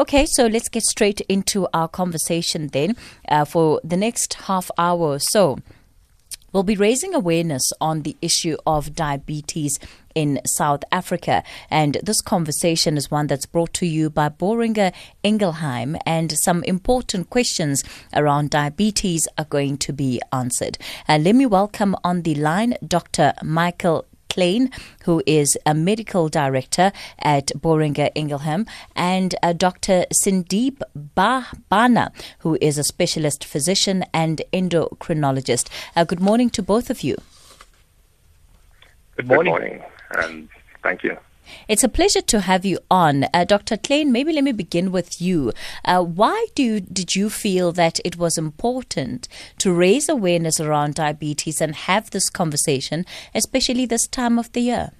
Okay, so let's get straight into our conversation then uh, for the next half hour or so. We'll be raising awareness on the issue of diabetes in South Africa. And this conversation is one that's brought to you by Boehringer Ingelheim, and some important questions around diabetes are going to be answered. And let me welcome on the line Dr. Michael Klein, who is a medical director at Boehringer Ingelheim, and uh, Dr. Sindeep Bhana, who is a specialist physician and endocrinologist. Uh, good morning to both of you. Good morning. Good morning, and thank you. It's a pleasure to have you on. Uh, Dr. Klein, maybe let me begin with you. Uh, why do you, did you feel that it was important to raise awareness around diabetes and have this conversation, especially this time of the year?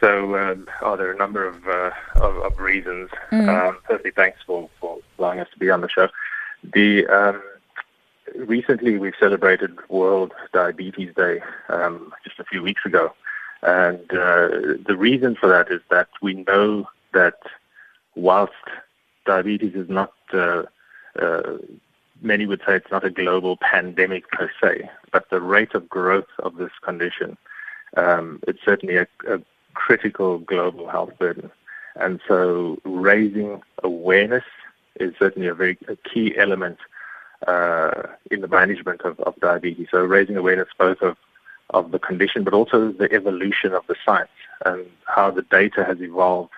So, uh, oh, there are a number of, uh, of, of, reasons. Mm. Um, firstly, thanks for, for allowing us to be on the show. The um, recently we've celebrated World Diabetes Day um, just a few weeks ago, and uh, the reason for that is that we know that whilst diabetes is not, uh, uh, many would say it's not a global pandemic per se, but the rate of growth of this condition, um, it's certainly a, a critical global health burden. And so raising awareness is certainly a very a key element uh, in the management of, of diabetes. So raising awareness both of of the condition, but also the evolution of the science and how the data has evolved.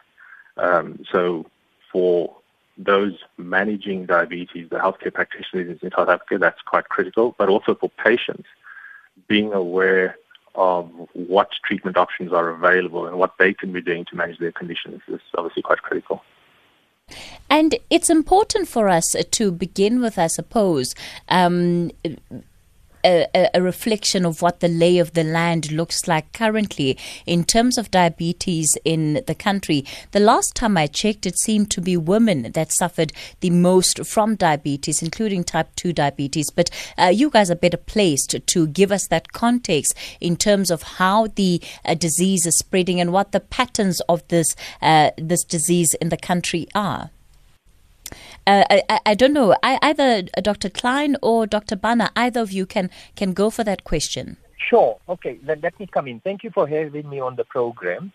Um, so for those managing diabetes, the healthcare practitioners in South Africa, that's quite critical, but also for patients, being aware of what treatment options are available and what they can be doing to manage their conditions is obviously quite critical. And it's important for us to begin with, I suppose, um, a, a, reflection of what the lay of the land looks like currently in terms of diabetes in the country. The last time I checked, it seemed to be women that suffered the most from diabetes, including type 2 diabetes. But uh, you guys are better placed to give us that context in terms of how the uh, disease is spreading and what the patterns of this uh, this disease in the country are. Uh, I, I, don't know. I, either Dr. Klein or Dr. Bhana, either of you can can go for that question. Sure. Okay. Then let me come in. Thank you for having me on the program.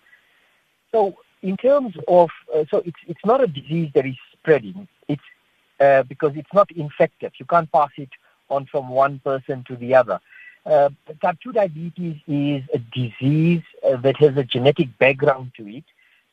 So, in terms of, uh, so it's it's not a disease that is spreading. It's uh, because it's not infective. You can't pass it on from one person to the other. Uh, type 2 diabetes is a disease uh, that has a genetic background to it.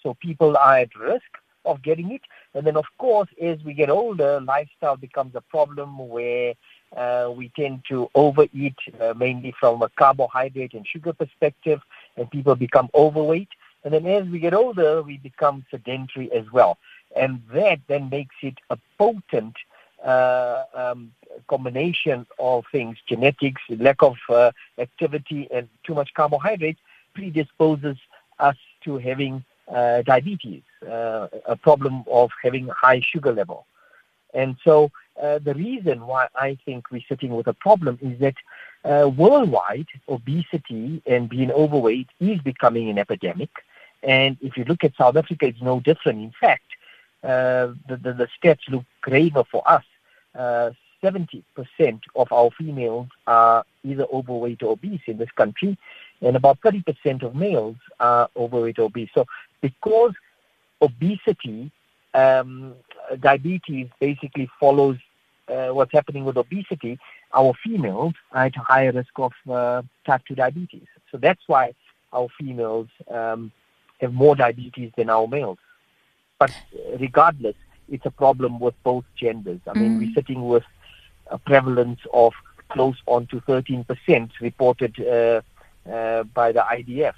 So people are at risk of getting it. And then, of course, as we get older, lifestyle becomes a problem where uh, we tend to overeat, uh, mainly from a carbohydrate and sugar perspective, and people become overweight. And then as we get older, we become sedentary as well. And that then makes it a potent uh, um, combination of things, genetics, lack of uh, activity, and too much carbohydrates predisposes us to having uh, diabetes, uh, a problem of having high sugar level. And so uh, the reason why I think we're sitting with a problem is that uh, worldwide obesity and being overweight is becoming an epidemic. And if you look at South Africa, it's no different. In fact, uh, the, the, the, stats look graver for us. 70% of our females are either overweight or obese in this country, and about 30% of males are overweight or obese. So because obesity, um, diabetes basically follows uh, what's happening with obesity, our females are at a higher risk of uh, type 2 diabetes. So that's why our females um, have more diabetes than our males. But regardless, it's a problem with both genders. I mean, mm. we're sitting with a prevalence of close on to 13% reported uh, uh, by the IDF.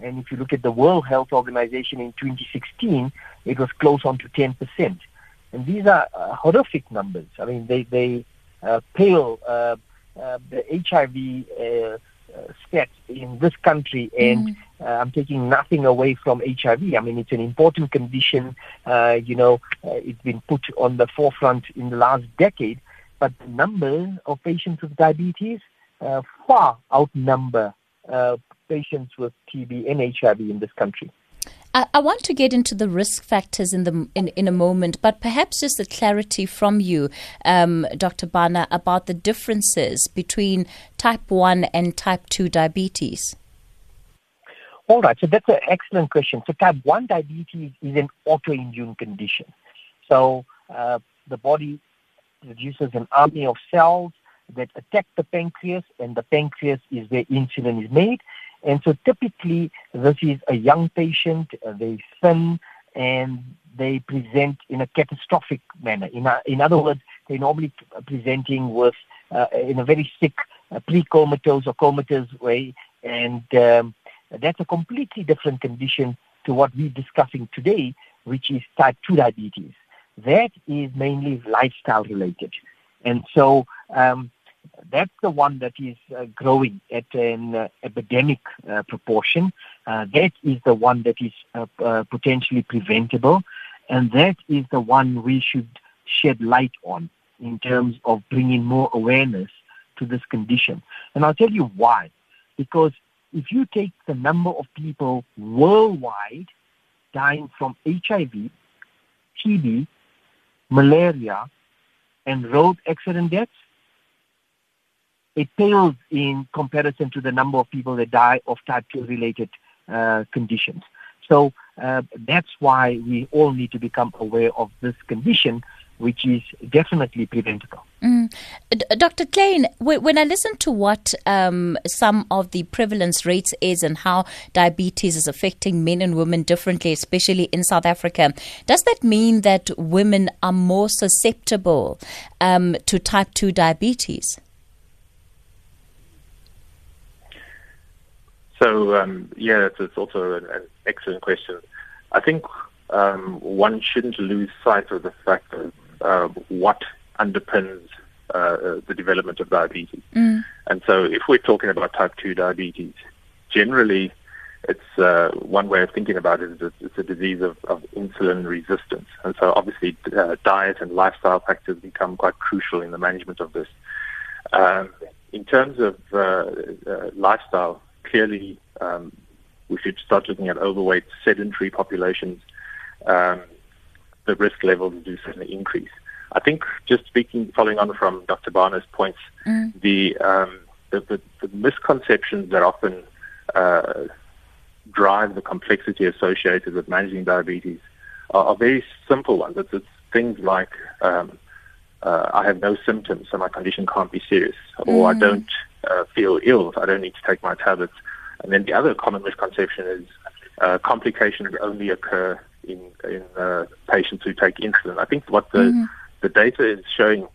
And if you look at the World Health Organization in 2016, it was close on to 10%. And these are uh, horrific numbers. I mean, they, they uh, pale uh, uh the HIV uh, uh, stats in this country, and mm. I'm taking nothing away from HIV. I mean, it's an important condition. you know, it's been put on the forefront in the last decade, but the number of patients with diabetes far outnumber patients with TB and HIV in this country. I, I, want to get into the risk factors in the in, in a moment, but perhaps just a clarity from you, um, Dr. Bhana, about the differences between type 1 and type 2 diabetes. All right, so that's an excellent question. So type 1 diabetes is an autoimmune condition. So uh, the body produces an army of cells that attack the pancreas, and the pancreas is where insulin is made. And so typically, this is a young patient, uh, they're thin, and they present in a catastrophic manner. In, a, in other words, they're normally presenting with uh, in a very sick, uh, pre-comatose or comatose way, and um, that's a completely different condition to what we're discussing today, which is type 2 diabetes. That is mainly lifestyle related. And so um, that's the one that is uh, growing at an uh, epidemic uh, proportion. Uh, that is the one that is uh, uh, potentially preventable. And that is the one we should shed light on in terms of bringing more awareness to this condition. And I'll tell you why. Because if you take the number of people worldwide dying from HIV, TB, malaria, and road accident deaths, it pales in comparison to the number of people that die of type 2 related uh, conditions. So uh, that's why we all need to become aware of this condition, which is definitely preventable. Mm. Dr. Klein, when I listen to what um, some of the prevalence rates is and how diabetes is affecting men and women differently, especially in South Africa, does that mean that women are more susceptible um, to type 2 diabetes? So um, yeah, it's, it's also an, an, excellent question. I think um, one shouldn't lose sight of the fact of uh, what underpins uh, the development of diabetes. Mm. And so, if we're talking about type two diabetes, generally, it's uh, one way of thinking about it is it's, it's a disease of, of, insulin resistance. And so, obviously, uh, diet and lifestyle factors become quite crucial in the management of this. Um, in terms of uh, uh, lifestyle, clearly um, we should start looking at overweight, sedentary populations. Um, the risk levels do certainly increase. I think just speaking, following on from Dr. Bhana's points, mm. the, um, the, the, the, misconceptions that often uh, drive the complexity associated with managing diabetes are, are very simple ones. It's, it's things like um, uh, I have no symptoms, so my condition can't be serious, or mm. I don't uh, feel ill, I don't need to take my tablets. And then the other common misconception is uh, complications only occur in, in uh, patients who take insulin. I think what the, mm-hmm. the data is showing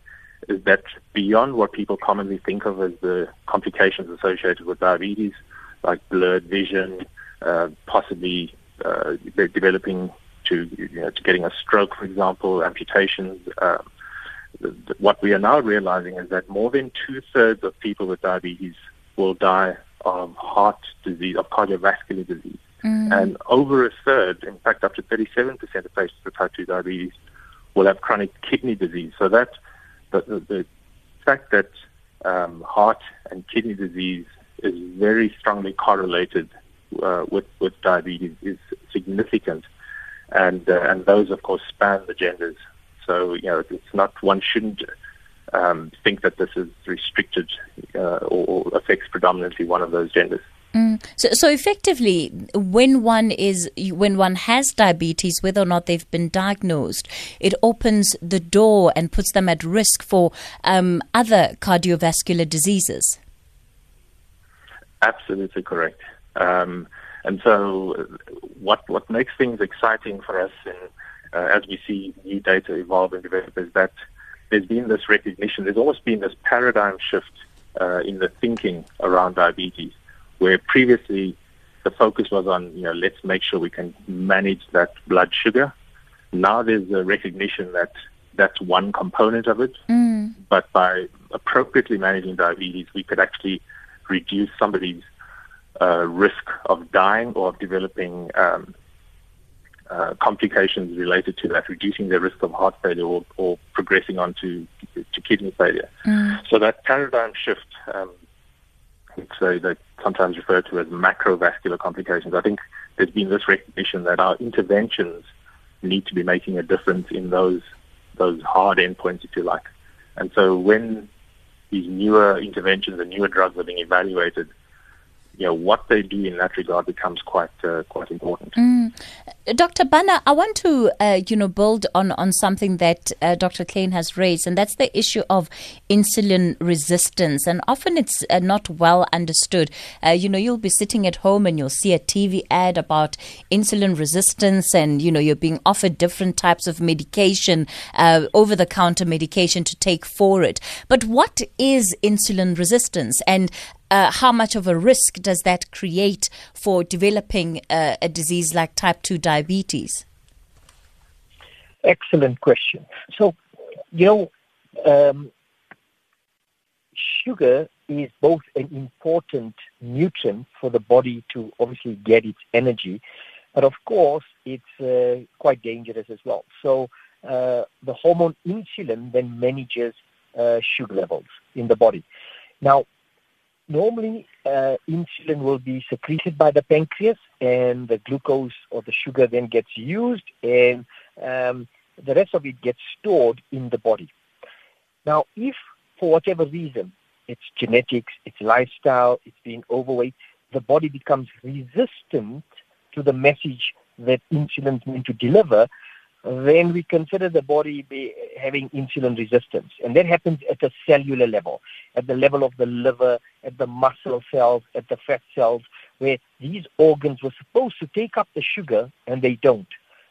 is that beyond what people commonly think of as the complications associated with diabetes, like blurred vision, uh, possibly uh, developing to, you know, to getting a stroke, for example, amputations, um, what we are now realizing is that more than two thirds of people with diabetes will die of heart disease, of cardiovascular disease. Mm. And over a third, in fact, up to 37% of patients with type 2 diabetes will have chronic kidney disease. So that the, the, the fact that um, heart and kidney disease is very strongly correlated uh, with, with diabetes is significant. And, uh, and those, of course, span the genders. So, you know, it's not, one shouldn't um, think that this is restricted uh, or, or, affects predominantly one of those genders. Mm. So, so effectively, when one is when one has diabetes, whether or not they've been diagnosed, it opens the door and puts them at risk for um, other cardiovascular diseases. Absolutely correct. Um, and so, what what makes things exciting for us in uh, as we see new data evolve and develop is that there's been this recognition, there's almost been this paradigm shift uh, in the thinking around diabetes, where previously the focus was on, you know, let's make sure we can manage that blood sugar. Now there's a recognition that that's one component of it, mm. but by appropriately managing diabetes, we could actually reduce somebody's uh, risk of dying or of developing um, uh, complications related to that, reducing their risk of heart failure or, or progressing on to, to kidney failure. Mm. So that paradigm shift, um, so they sometimes referred to as macrovascular complications, I think there's been this recognition that our interventions need to be making a difference in those those hard endpoints, if you like. And so when these newer interventions and newer drugs are being evaluated, you know, what they do in that regard becomes quite uh, quite important. Mm. Dr. Bhana, I want to uh, you know build on on something that uh, Dr. Klein has raised, and that's the issue of insulin resistance. And often it's uh, not well understood. Uh, you know, you'll be sitting at home and you'll see a TV ad about insulin resistance, and you know you're being offered different types of medication, uh, over the counter medication to take for it. But what is insulin resistance? And uh, how much of a risk does that create for developing uh, a disease like type 2 diabetes? Excellent question. So, you know, um, sugar is both an important nutrient for the body to obviously get its energy, but of course, it's uh, quite dangerous as well. So, uh, the hormone insulin then manages uh, sugar levels in the body. Now, normally uh, insulin will be secreted by the pancreas and the glucose or the sugar then gets used and um, the rest of it gets stored in the body. Now, if for whatever reason, it's genetics, it's lifestyle, it's being overweight, the body becomes resistant to the message that insulin is meant to deliver, then we consider the body having insulin resistance. And that happens at a cellular level, at the level of the liver, at the muscle cells, at the fat cells, where these organs were supposed to take up the sugar and they don't.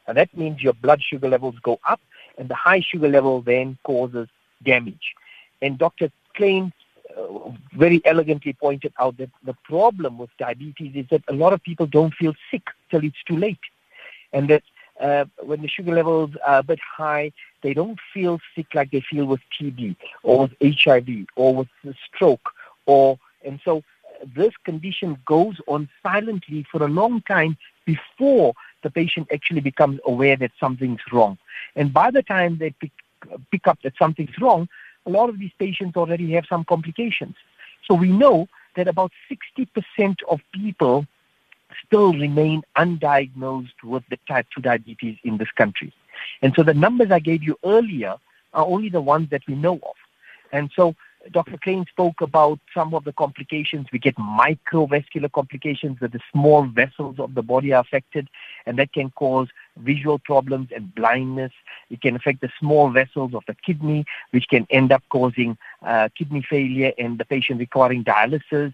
And that means your blood sugar levels go up, and the high sugar level then causes damage. And Dr. Klein uh, very elegantly pointed out that the problem with diabetes is that a lot of people don't feel sick till it's too late. And that uh, when the sugar levels are a bit high, they don't feel sick like they feel with TB or with HIV or with stroke or and so this condition goes on silently for a long time before the patient actually becomes aware that something's wrong. And by the time they pick, pick up that something's wrong, a lot of these patients already have some complications. So we know that about 60% of people still remain undiagnosed with the type 2 diabetes in this country. And so the numbers I gave you earlier are only the ones that we know of. And so Dr. Klein spoke about some of the complications. We get microvascular complications that the small vessels of the body are affected, and that can cause visual problems and blindness. It can affect the small vessels of the kidney, which can end up causing uh, kidney failure and the patient requiring dialysis.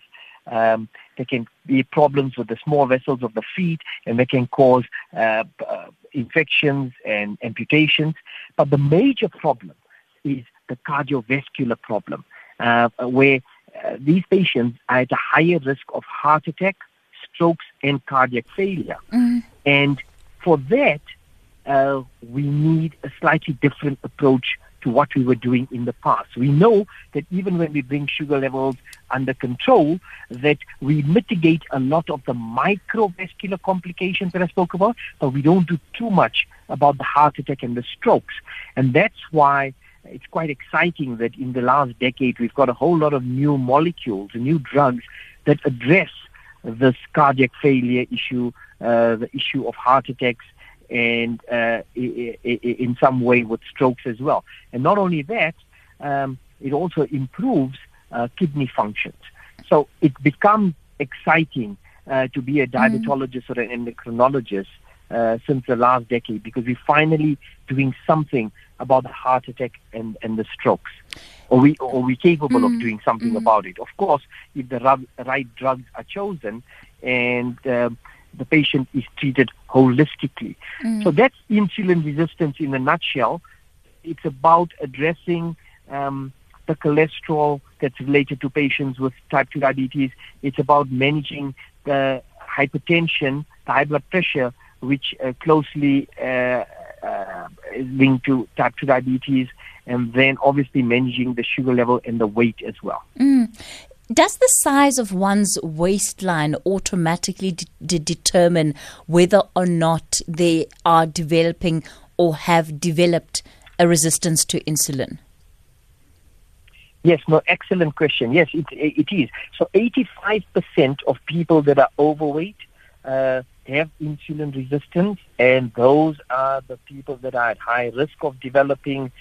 Um, there can be problems with the small vessels of the feet, and they can cause uh, uh, infections and amputations. But the major problem is the cardiovascular problem, uh, where uh, these patients are at a higher risk of heart attack, strokes, and cardiac failure. Mm. And for that, uh, we need a slightly different approach to what we were doing in the past. We know that even when we bring sugar levels under control, that we mitigate a lot of the microvascular complications that I spoke about, but we don't do too much about the heart attack and the strokes. And that's why it's quite exciting that in the last decade we've got a whole lot of new molecules, new drugs that address this cardiac failure issue, uh, the issue of heart attacks, and uh, in some way with strokes as well. And not only that, um, it also improves uh, kidney functions. So it becomes exciting uh, to be a mm. diabetologist mm. or an endocrinologist uh, since the last decade because we're finally doing something about the heart attack and, and the strokes. Or we or we're capable mm. of doing something mm. about it. Of course, if the right drugs are chosen and um, the patient is treated holistically. Mm. So that's insulin resistance in a nutshell. It's about addressing um, the cholesterol that's related to patients with type 2 diabetes. It's about managing the hypertension, the high blood pressure, which uh, closely uh, uh, is linked to type 2 diabetes, and then obviously managing the sugar level and the weight as well. Mm. Does the size of one's waistline automatically de- determine whether or not they are developing or have developed a resistance to insulin? Yes, no, excellent question. Yes, it, it is. So 85% of people that are overweight, uh, have insulin resistance, and those are the people that are at high risk of developing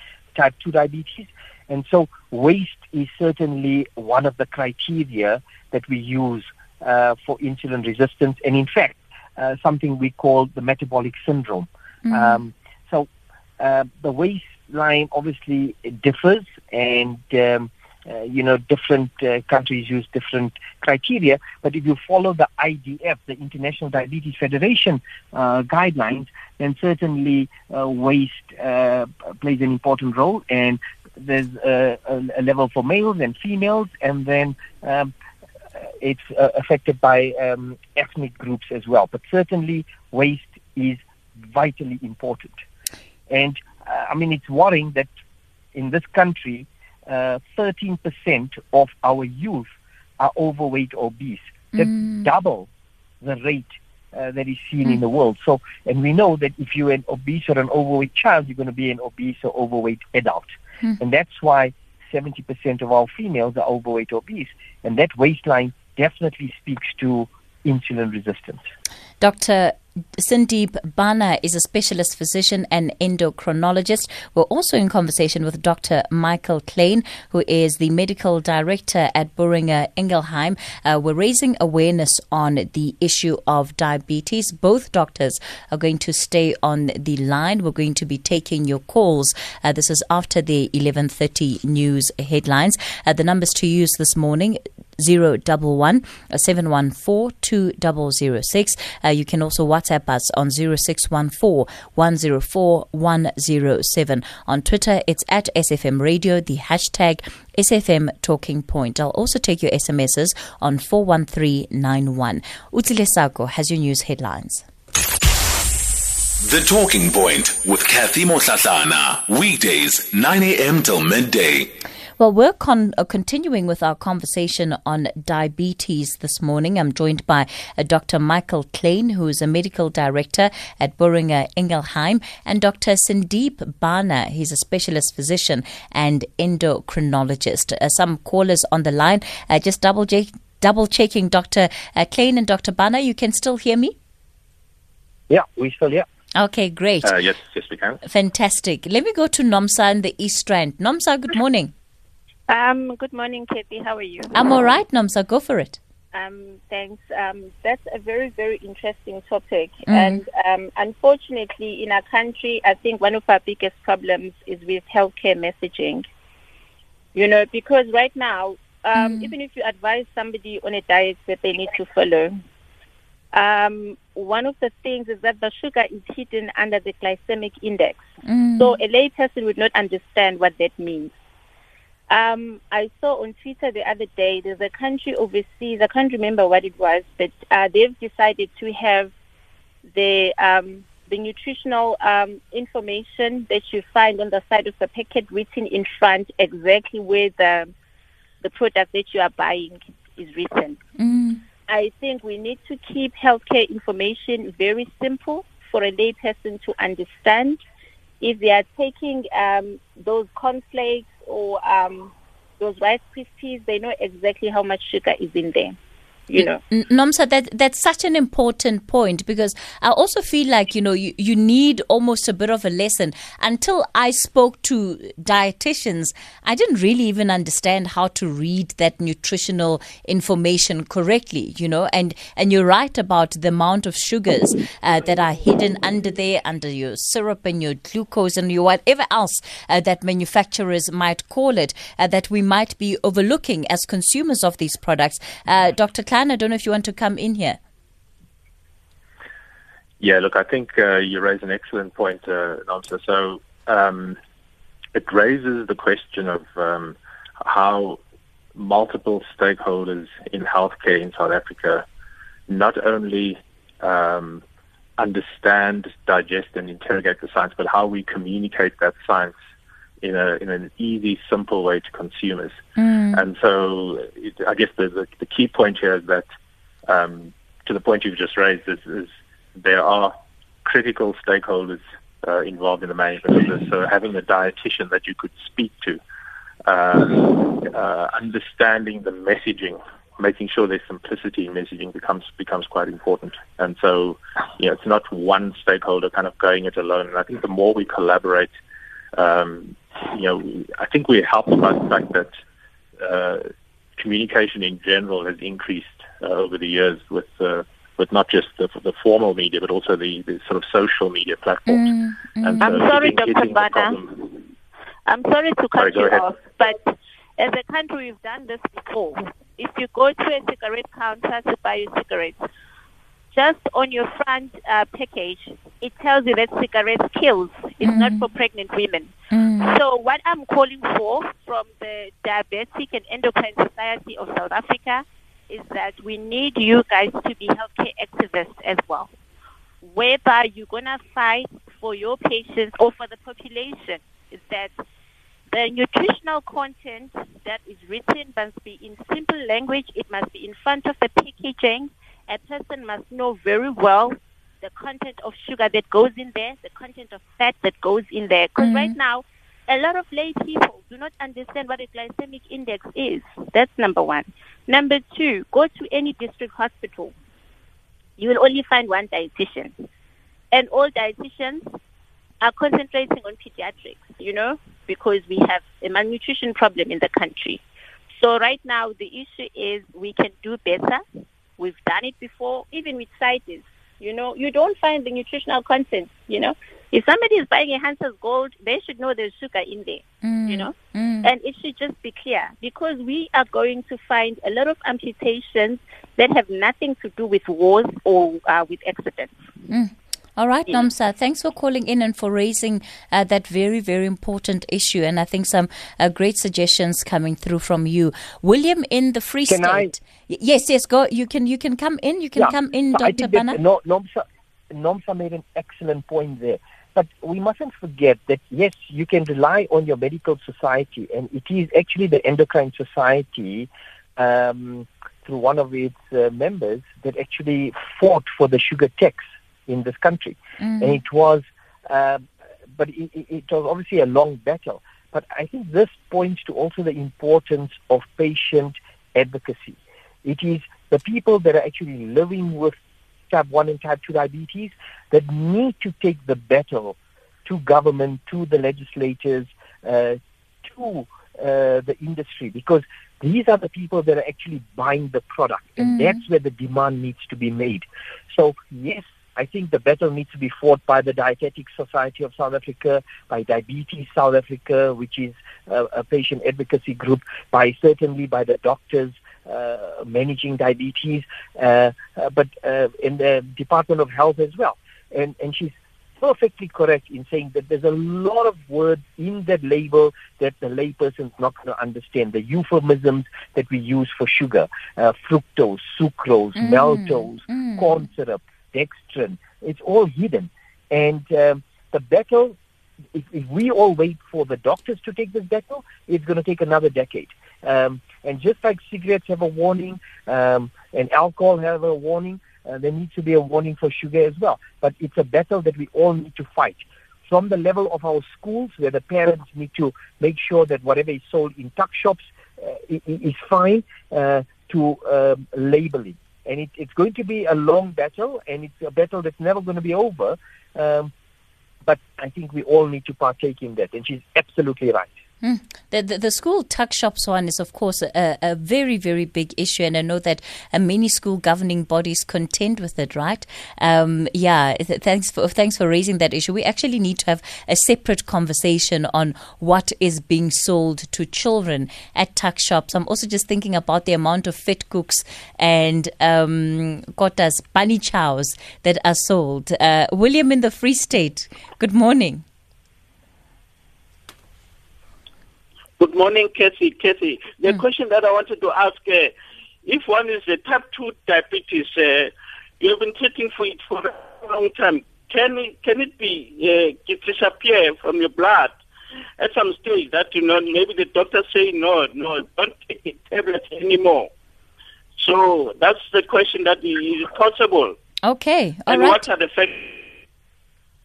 type 2 diabetes. And so waist is certainly one of the criteria that we use uh, for insulin resistance, and in fact, uh, something we call the metabolic syndrome. Mm-hmm. Um, so uh, the waistline obviously differs, and um, uh, you know, different uh, countries use different criteria. But if you follow the IDF, the International Diabetes Federation uh, guidelines, then certainly uh, waist uh, plays an important role. And there's a, a, level for males and females, and then um, it's affected by um, ethnic groups as well. But certainly, waist is vitally important. And I mean, it's worrying that in this country, uh, 13% of our youth are overweight or obese. That's mm. double the rate uh, that is seen mm. in the world. So, and we know that if you're an obese or an overweight child, you're going to be an obese or overweight adult. Mm. And that's why 70% of our females are overweight or obese. And that waistline definitely speaks to insulin resistance. Dr. Sindeep Bhana is a specialist physician and endocrinologist. We're also in conversation with Dr. Michael Klein, who is the medical director at Boehringer Ingelheim. Uh, we're raising awareness on the issue of diabetes. Both doctors are going to stay on the line. We're going to be taking your calls. Uh, this is after the 11:30 news headlines. Uh, the numbers to use this morning 011 714 2006. Uh, you can also WhatsApp us on 0614 104 107. On Twitter, it's at SFM Radio, the hashtag SFM Talking Point. I'll also take your SMSs on 41391. Utile Sako has your news headlines. The Talking Point with Kathy Motlatlana. Weekdays, 9 a.m. till midday. Well, we're con- uh, continuing with our conversation on diabetes this morning. I'm joined by uh, Dr. Michael Klein, who is a medical director at Boehringer Ingelheim, and Dr. Sindeep Bhana. He's a specialist physician and endocrinologist. Uh, some callers on the line. Uh, just double, j- double checking, Dr. Uh, Klein and Dr. Bhana, you can still hear me? Yeah, we still hear. Okay, great. Uh, yes, yes, we can. Fantastic. Let me go to Nomsa in the East Rand. Nomsa, good morning. Um, good morning, Kathy. How are you? I'm all right, Nomsa. Go for it. Um, thanks. Um, that's a very, very interesting topic. Mm. And um, unfortunately, in our country, I think one of our biggest problems is with healthcare messaging. You know, because right now, um, mm. even if you advise somebody on a diet that they need to follow, um, one of the things is that the sugar is hidden under the glycemic index. Mm. So a layperson would not understand what that means. Um, I saw on Twitter the other day there's a country overseas, I can't remember what it was, but uh, they've decided to have the um, the nutritional um, information that you find on the side of the packet written in front exactly where the the product that you are buying is written. Mm. I think we need to keep healthcare information very simple for a layperson to understand. If they are taking um, those cornflakes or um, those Rice Krispies, they know exactly how much sugar is in there you know. Nomsa, that that's such an important point because I also feel like you know you, you need almost a bit of a lesson. Until I spoke to dietitians, I didn't really even understand how to read that nutritional information correctly. You know, and and you're right about the amount of sugars uh, that are hidden under there, under your syrup and your glucose and your whatever else uh, that manufacturers might call it, uh, that we might be overlooking as consumers of these products. Uh, Dr. Clark, I don't know if you want to come in here. Yeah, look, I think uh, you raise an excellent point, uh. So um, it raises the question of um, how multiple stakeholders in healthcare in South Africa not only um, understand, digest, and interrogate the science, but how we communicate that science in a in an easy, simple way to consumers. Mm. And so, it, I guess the, the, the key point here is that, um, to the point you've just raised, is, is there are critical stakeholders uh, involved in the management of this. So, having a dietitian that you could speak to, uh, uh, understanding the messaging making sure there's simplicity in messaging becomes becomes quite important. And so, you know, it's not one stakeholder kind of going it alone. And I think the more we collaborate, um, you know, I think we're helped by the fact that uh, communication in general has increased uh, over the years with uh, with not just the, the formal media, but also the, the sort of social media platforms. Mm, mm. And I'm sorry, Dr. Bada. I'm sorry to cut sorry, you ahead. off, but as a country, we've done this before. If you go to a cigarette counter to buy your cigarettes, just on your front uh, package, it tells you that cigarettes kills. It's mm. not for pregnant women. Mm. So what I'm calling for from the Diabetic and Endocrine Society of South Africa is that we need you guys to be healthcare activists as well. Whether you're going to fight for your patients or for the population, is that the nutritional content that is written must be in simple language. It must be in front of the packaging. A person must know very well the content of sugar that goes in there, the content of fat that goes in there. Because mm-hmm. right now, a lot of lay people do not understand what a glycemic index is. That's number one. Number two, go to any district hospital. You will only find one dietitian. And all dietitians are concentrating on pediatrics, you know, because we have a malnutrition problem in the country. So right now the issue is we can do better. We've done it before, even with CITES. You know, you don't find the nutritional content, you know. If somebody is buying a Hansa's Gold, they should know there's sugar in there, mm. you know. Mm. And it should just be clear because we are going to find a lot of amputations that have nothing to do with wars or uh, with accidents. Mm. All right, Nomsa, thanks for calling in and for raising uh, that very, very important issue. And I think some uh, great suggestions coming through from you, William in the Free can State. I? Yes, yes, go. You can, you can come in. You can yeah, come in, Dr. Bhana. No, Nomsa, Nomsa made an excellent point there. But we mustn't forget that yes, you can rely on your medical society, and it is actually the endocrine society. Um, through one of its uh, members that actually fought for the sugar tax in this country. Mm. And it was, uh, but it, it, was obviously a long battle. But I think this points to also the importance of patient advocacy. It is the people that are actually living with type 1 and type 2 diabetes that need to take the battle to government, to the legislators, uh, to uh, the industry, because these are the people that are actually buying the product, and mm. that's where the demand needs to be made. So, yes, I think the battle needs to be fought by the Dietetic Society of South Africa, by Diabetes South Africa, which is a, a patient advocacy group, by certainly by the doctors uh, managing diabetes, uh, uh, but uh, in the Department of Health as well. And, and she's perfectly correct in saying that there's a lot of words in that label that the layperson's not going to understand. The euphemisms that we use for sugar, uh, fructose, sucrose, mm. maltose, mm. corn syrup, dextrin. It's all hidden. And um, the battle, if, if, we all wait for the doctors to take this battle, it's going to take another decade. Um, and just like cigarettes have a warning um, and alcohol have a warning, uh, there needs to be a warning for sugar as well. But it's a battle that we all need to fight. From the level of our schools, where the parents need to make sure that whatever is sold in tuck shops uh, is fine, uh, to um, labeling and it, it's going to be a long battle, and it's a battle that's never going to be over. Um, but I think we all need to partake in that, and she's absolutely right. Mm. The, the, the school tuck shops one is, of course, a, a very very big issue, and I know that uh, many school governing bodies contend with it. Right? Um, yeah. Th- thanks for thanks for raising that issue. We actually need to have a separate conversation on what is being sold to children at tuck shops. I'm also just thinking about the amount of vetkoeks and um, kotas, bunny chows that are sold. Uh, William in the Free State. Good morning. Good morning, Casey. Casey, the mm. question that I wanted to ask, uh, if one is a type 2 diabetes, uh, you have been treating for it for a long time, can it, can it be uh, disappear from your blood at some stage that, you know, maybe the doctor say, no, no, don't take the tablet anymore. So that's the question that is possible. Okay, all and right. what are the factors?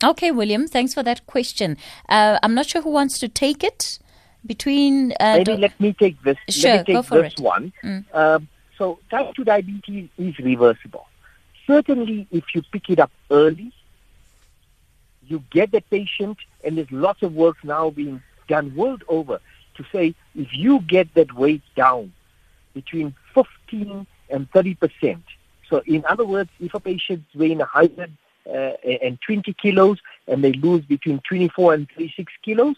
Okay, William, thanks for that question. Uh, I'm not sure who wants to take it between. Uh, Maybe let me take this. Sure, let me take go for this it. one. Mm. Um, So type 2 diabetes is reversible. Certainly, if you pick it up early, you get the patient, and there's lots of work now being done world over to say if you get that weight down between 15 and 30 percent. So, in other words, if a patient's weighing 100 uh, and 20 kilos and they lose between 24 and 36 kilos,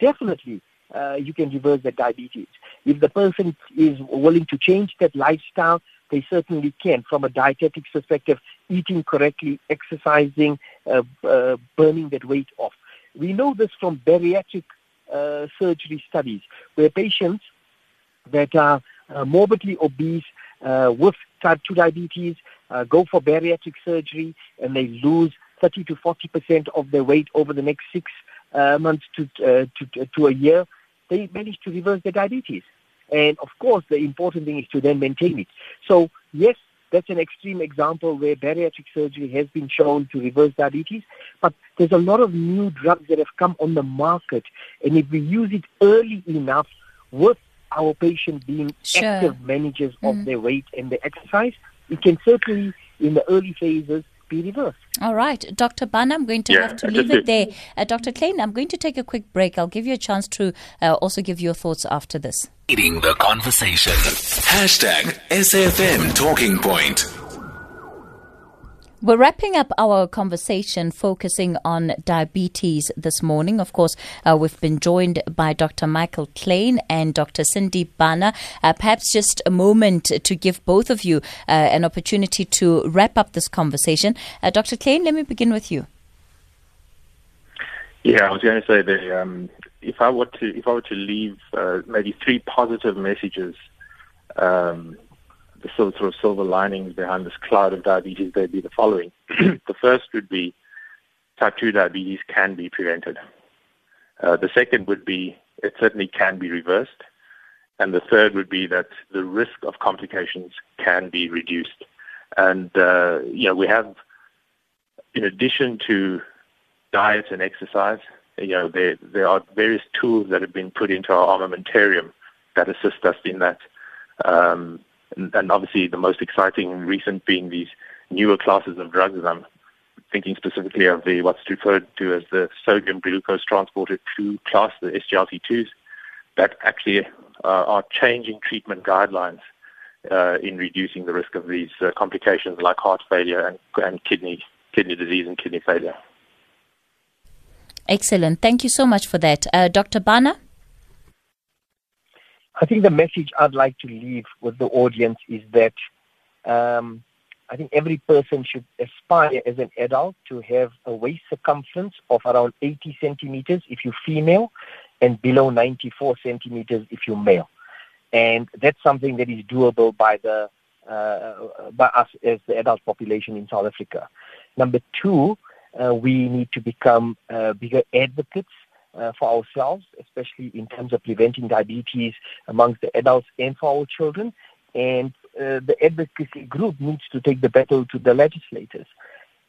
definitely uh, you can reverse the diabetes. If the person is willing to change that lifestyle, they certainly can from a dietetic perspective, eating correctly, exercising, uh, uh, burning that weight off. We know this from bariatric uh, surgery studies where patients that are uh, morbidly obese uh, with type 2 diabetes uh, go for bariatric surgery and they lose 30 to 40 percent of their weight over the next six months to, to, to a year, they manage to reverse their diabetes. And of course, the important thing is to then maintain it. So, yes, that's an extreme example where bariatric surgery has been shown to reverse diabetes, but there's a lot of new drugs that have come on the market. And if we use it early enough with our patient being sure. active managers mm. of their weight and their exercise, it can certainly, in the early phases, be reversed. All right. Dr. Ban, I'm going to Yeah, have to leave it there. Uh, Dr. Klein, I'm going to take a quick break. I'll give you a chance to uh, also give your thoughts after this. Leading the conversation. Hashtag SFM Talking Point. We're wrapping up our conversation focusing on diabetes this morning. Of course, uh, we've been joined by Dr. Michael Klein and Dr. Sindeep Bhana. Uh, perhaps just a moment to give both of you uh, an opportunity to wrap up this conversation. Uh, Dr. Klein, let me begin with you. Yeah, I was going to say that um, if I were to if I were to leave uh, maybe three positive messages, um, the sort of, silver linings behind this cloud of diabetes, they'd be the following. the first would be type two diabetes can be prevented. Uh, the second would be it certainly can be reversed, and the third would be that the risk of complications can be reduced. And uh, you know we have, in addition to diet and exercise. You know, there there are various tools that have been put into our armamentarium that assist us in that. Um, and, and obviously, the most exciting recent being these newer classes of drugs. I'm thinking specifically of the what's referred to as the sodium glucose transporter 2 class, the SGLT2s, that actually uh, are changing treatment guidelines uh, in reducing the risk of these uh, complications like heart failure and, and kidney kidney disease and kidney failure. Excellent. Thank you so much for that. Uh, Dr. Bhana? I think the message I'd like to leave with the audience is that um, I think every person should aspire as an adult to have a waist circumference of around 80 centimeters if you're female and below 94 centimeters if you're male. And that's something that is doable by the uh, by us as the adult population in South Africa. Number two, uh, we need to become uh, bigger advocates uh, for ourselves, especially in terms of preventing diabetes amongst the adults and for our children. And uh, the advocacy group needs to take the battle to the legislators.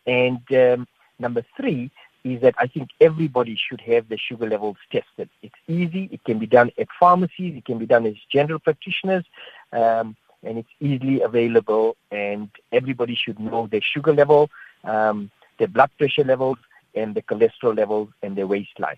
And um, number three is that I think everybody should have the sugar levels tested. It's easy. It can be done at pharmacies. It can be done as general practitioners. Um, and it's easily available, and everybody should know their sugar level, um, their blood pressure levels, and their cholesterol levels, and their waistline.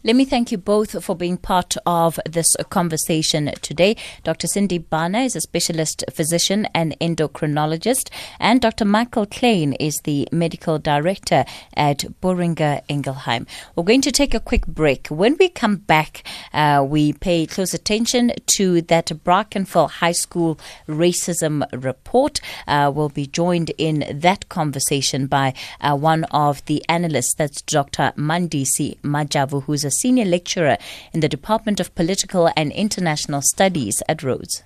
Let me thank you both for being part of this conversation today. Dr. Sindeep Bhana is a specialist physician and endocrinologist, and Dr. Michael Klein is the medical director at Boehringer Ingelheim. We're going to take a quick break. When we come back, uh, we pay close attention to that Brackenfell High School racism report. Uh, we'll be joined in that conversation by uh, one of the analysts, that's Dr. Mandisi Majavu, who's senior lecturer in the Department of Political and International Studies at Rhodes.